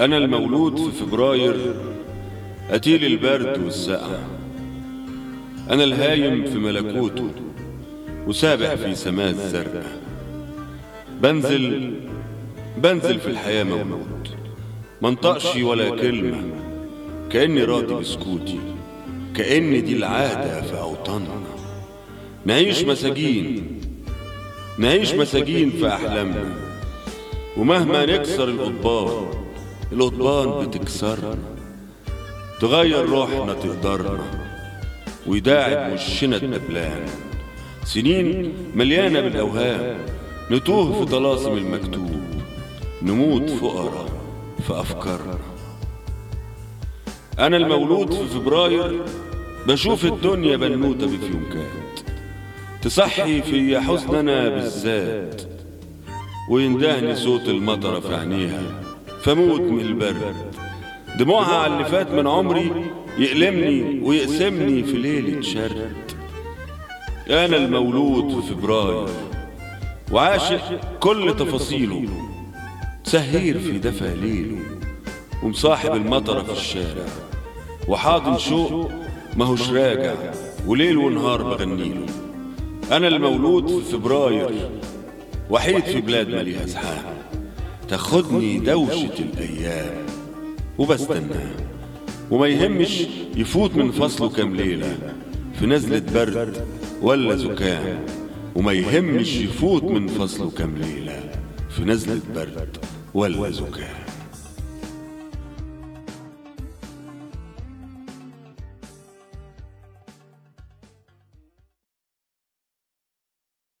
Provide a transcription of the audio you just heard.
أنا المولود في فبراير قتيل البرد والسقع أنا الهايم في ملكوته وسابح في سماء الزرقاء بنزل بنزل في الحياة مولود منطقش ولا كلمة كأني راضي بسكوتي كأن دي العادة في أوطاننا نعيش مساجين نعيش مساجين في أحلامنا. ومهما نكسر القضبان القضبان بتكسرنا تغير روحنا تقدرنا ويداعب وشنا الدبلان. سنين مليانة بالأوهام نتوه في طلاسم المكتوب نموت فقراء في أفكارنا أنا المولود في فبراير بشوف الدنيا بنوتة بفيونكات تصحي في حزننا بالذات ويندهني صوت المطرة في عينيها. فموت من البرد دموعها على اللي فات من عمري يألمني ويقسمني في ليلة شرد. أنا المولود في فبراير وعاشق كل تفاصيله. سهير في دفى ليله ومصاحب المطرة في الشارع. وحاضن شوق ماهوش راجع وليل ونهار بغنيله أنا المولود في فبراير وحيد في بلاد مليها زحام. تاخدني دوشة الأيام. وبستناه وما يهمش يفوت من فصله كام ليلة في نزلة برد ولا زكام وما يهمش يفوت من فصله كام ليلة في نزلة برد ولا زكام